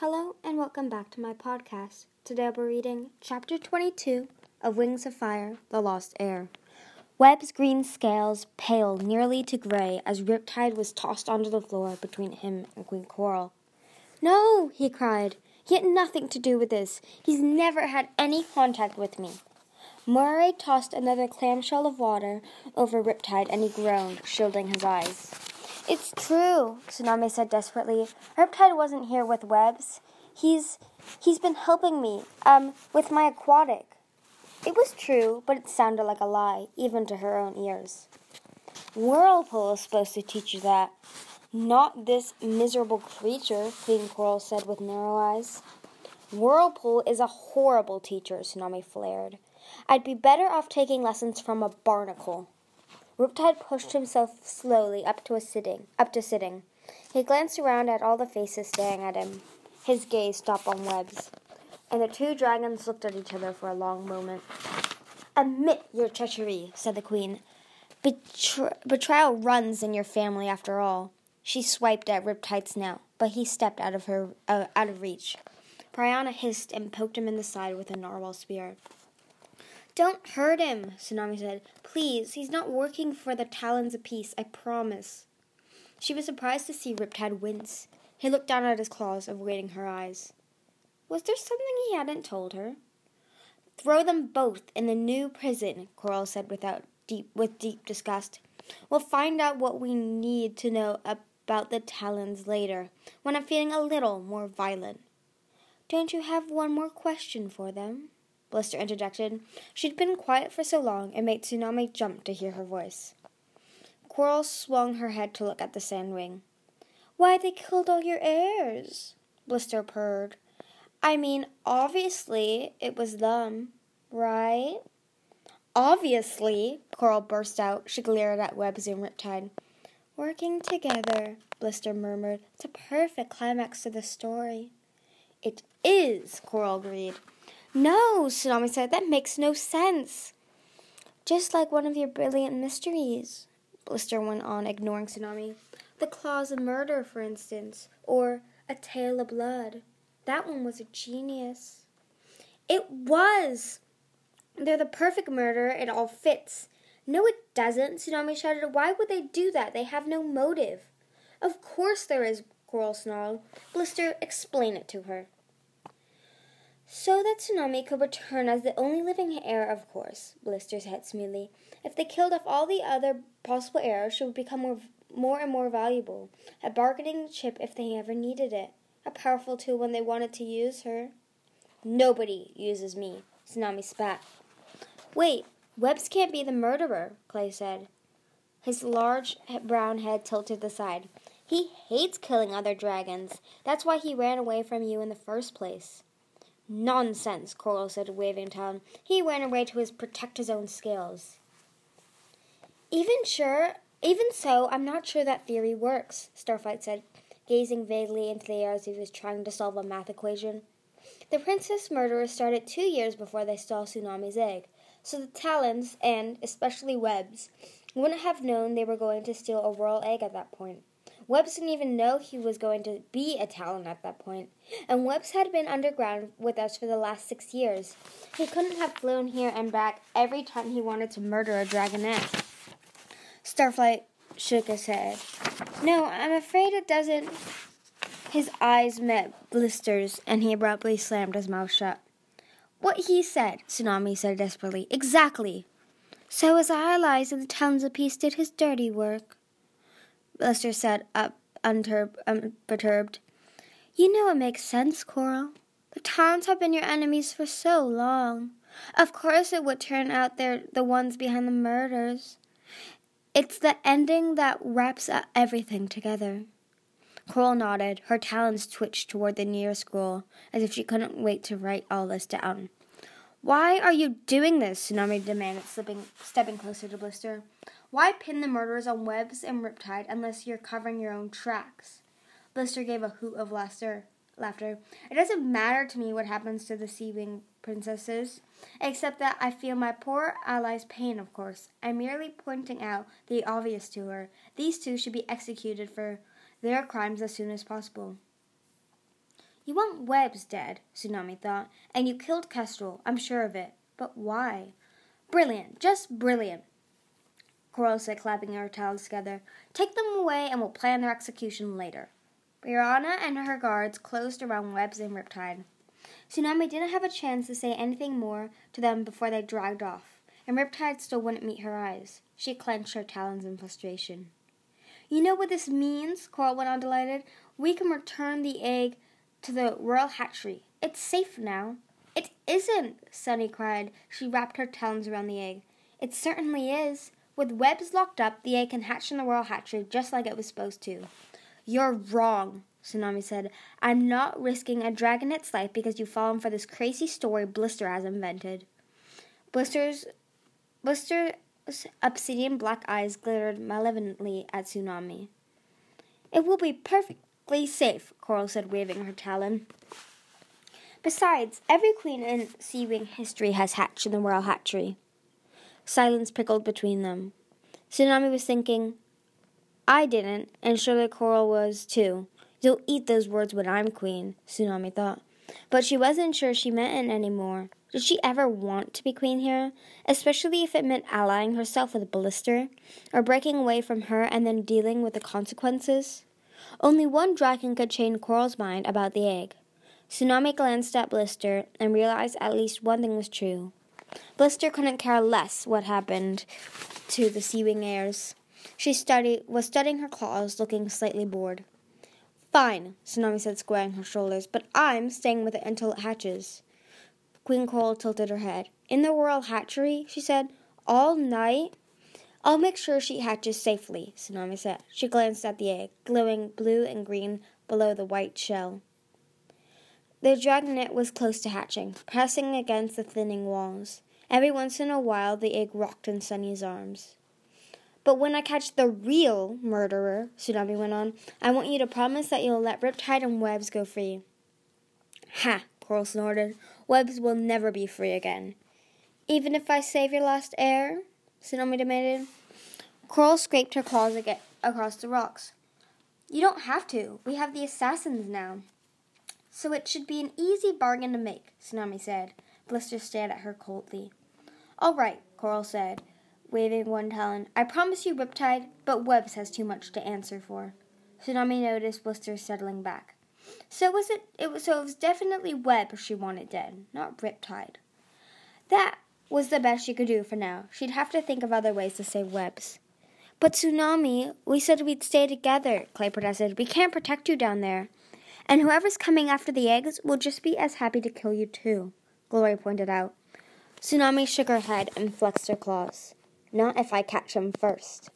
Hello and welcome back to my podcast. Today I'll be reading Chapter 22 of Wings of Fire The Lost Heir. Webs's green scales paled nearly to gray as Riptide was tossed onto the floor between him and Queen Coral. No, he cried. He had nothing to do with this. He's never had any contact with me. Moray tossed another clamshell of water over Riptide and he groaned, shielding his eyes. It's true, Tsunami said desperately. Riptide wasn't here with Webs. He's he's been helping me, um, with my aquatic. It was true, but it sounded like a lie, even to her own ears. Whirlpool is supposed to teach you that. Not this miserable creature, Queen Coral said with narrow eyes. Whirlpool is a horrible teacher, Tsunami flared. I'd be better off taking lessons from a barnacle. Riptide pushed himself slowly up to a sitting up to sitting. He glanced around at all the faces staring at him. His gaze stopped on Webs's, and the two dragons looked at each other for a long moment. Admit your treachery, said the queen. Betray- betrayal runs in your family, after all. She swiped at Riptide's snout, but he stepped out of her uh, out of reach. Piranha hissed and poked him in the side with a narwhal spear. Don't hurt him, Tsunami said. Please, he's not working for the Talons Peace, I promise. She was surprised to see Riptide wince. He looked down at his claws, avoiding her eyes. Was there something he hadn't told her? Throw them both in the new prison, Coral said without deep with deep disgust. We'll find out what we need to know about the Talons later, when I'm feeling a little more violent. Don't you have one more question for them? Blister interjected. She'd been quiet for so long it made Tsunami jump to hear her voice. Coral swung her head to look at the sandwing. Why, they killed all your heirs, Blister purred. I mean, obviously it was them, right? Obviously, Coral burst out. She glared at Webs and Riptide. Working together, Blister murmured. It's a perfect climax to the story. It is, Coral agreed. No, Tsunami said, that makes no sense. Just like one of your brilliant mysteries, Blister went on, ignoring Tsunami. The Claws of Murder, for instance, or A Tale of Blood. That one was a genius. It was! They're the perfect murder, it all fits. No, it doesn't, Tsunami shouted. Why would they do that? They have no motive. Of course there is, Coral snarled. Blister, explain it to her. So that Tsunami could return as the only living heir, of course, Blister said smoothly. If they killed off all the other possible heirs, she would become more, more and more valuable, a bargaining chip if they ever needed it, a powerful tool when they wanted to use her. Nobody uses me, Tsunami spat. Wait, Webs can't be the murderer, Clay said. His large brown head tilted aside. He hates killing other dragons. That's why he ran away from you in the first place. Nonsense, Coral said, waving down. He ran away to his protect his own scales. Even sure, even so, I'm not sure that theory works, Starflight said, gazing vaguely into the air as he was trying to solve a math equation. The princess murderers started two years before they stole Tsunami's egg, so the Talons, and especially Webs, wouldn't have known they were going to steal a royal egg at that point. Webs didn't even know he was going to be a Talon at that point, and Webs had been underground with us for the last six years. He couldn't have flown here and back every time he wanted to murder a dragonette. Starflight shook his head. No, I'm afraid it doesn't. His eyes met Blister's, and he abruptly slammed his mouth shut. What he said, Tsunami said desperately. Exactly. So his allies in the Talons of Peace did his dirty work. Blister said, up unperturbed. You know it makes sense, Coral. The Talons have been your enemies for so long. Of course it would turn out they're the ones behind the murders. It's the ending that wraps everything together. Coral nodded. Her talons twitched toward the nearest scroll, as if she couldn't wait to write all this down. Why are you doing this? Tsunami demanded, slipping, stepping closer to Blister. Why pin the murderers on Webs and Riptide unless you're covering your own tracks? Blister gave a hoot of laughter. Laughter. It doesn't matter to me what happens to the Sea Wing princesses, except that I feel my poor ally's pain. Of course, I'm merely pointing out the obvious to her. These two should be executed for their crimes as soon as possible. You want Webs dead, Tsunami thought, and you killed Kestrel, I'm sure of it. But why? Brilliant, just brilliant. Coral said, clapping her talons together. Take them away and we'll plan their execution later. Piranha and her guards closed around Webs and Riptide. Tsunami didn't have a chance to say anything more to them before they dragged off, and Riptide still wouldn't meet her eyes. She clenched her talons in frustration. You know what this means? Coral went on delighted. We can return the egg to the royal hatchery. It's safe now. It isn't, Sunny cried. She wrapped her talons around the egg. It certainly is. With Webs locked up, the egg can hatch in the royal hatchery just like it was supposed to. You're wrong, Tsunami said. I'm not risking a dragonet's life because you've fallen for this crazy story Blister has invented. Blister's Blister's obsidian black eyes glittered malevolently at Tsunami. It will be perfectly safe, Coral said, waving her talon. Besides, every queen in Sea Wing history has hatched in the royal hatchery. Silence prickled between them. Tsunami was thinking, I didn't, and surely Coral was too. You'll eat those words when I'm queen, Tsunami thought. But she wasn't sure she meant it anymore. Did she ever want to be queen here? Especially if it meant allying herself with Blister, or breaking away from her and then dealing with the consequences? Only one dragon could change Coral's mind about the egg. Tsunami glanced at Blister and realized at least one thing was true. Blister couldn't care less what happened to the Sea Wing heirs. She studied, was studying her claws, looking slightly bored. Fine, Tsunami said, squaring her shoulders, but I'm staying with it until it hatches. Queen Coral tilted her head. In the royal hatchery, she said, all night? I'll make sure she hatches safely, Tsunami said. She glanced at the egg, glowing blue and green below the white shell. The dragnet was close to hatching, pressing against the thinning walls. Every once in a while, the egg rocked in Sunny's arms. But when I catch the real murderer, Tsunami went on, I want you to promise that you'll let Riptide and Webs go free. Ha, Coral snorted. Webs will never be free again. Even if I save your last heir? Tsunami demanded. Coral scraped her claws across the rocks. You don't have to. We have the assassins now. So it should be an easy bargain to make, Tsunami said. Blister stared at her coldly. All right, Coral said, waving one talon. I promise you, Riptide, but Webs has too much to answer for. Tsunami noticed Blister settling back. So was it? It was so it was definitely Web she wanted dead, not Riptide. That was the best she could do for now. She'd have to think of other ways to save Webs. But Tsunami, we said we'd stay together, Clay protested. We can't protect you down there. And whoever's coming after the eggs will just be as happy to kill you too, Glory pointed out. Tsunami shook her head and flexed her claws. Not if I catch him first.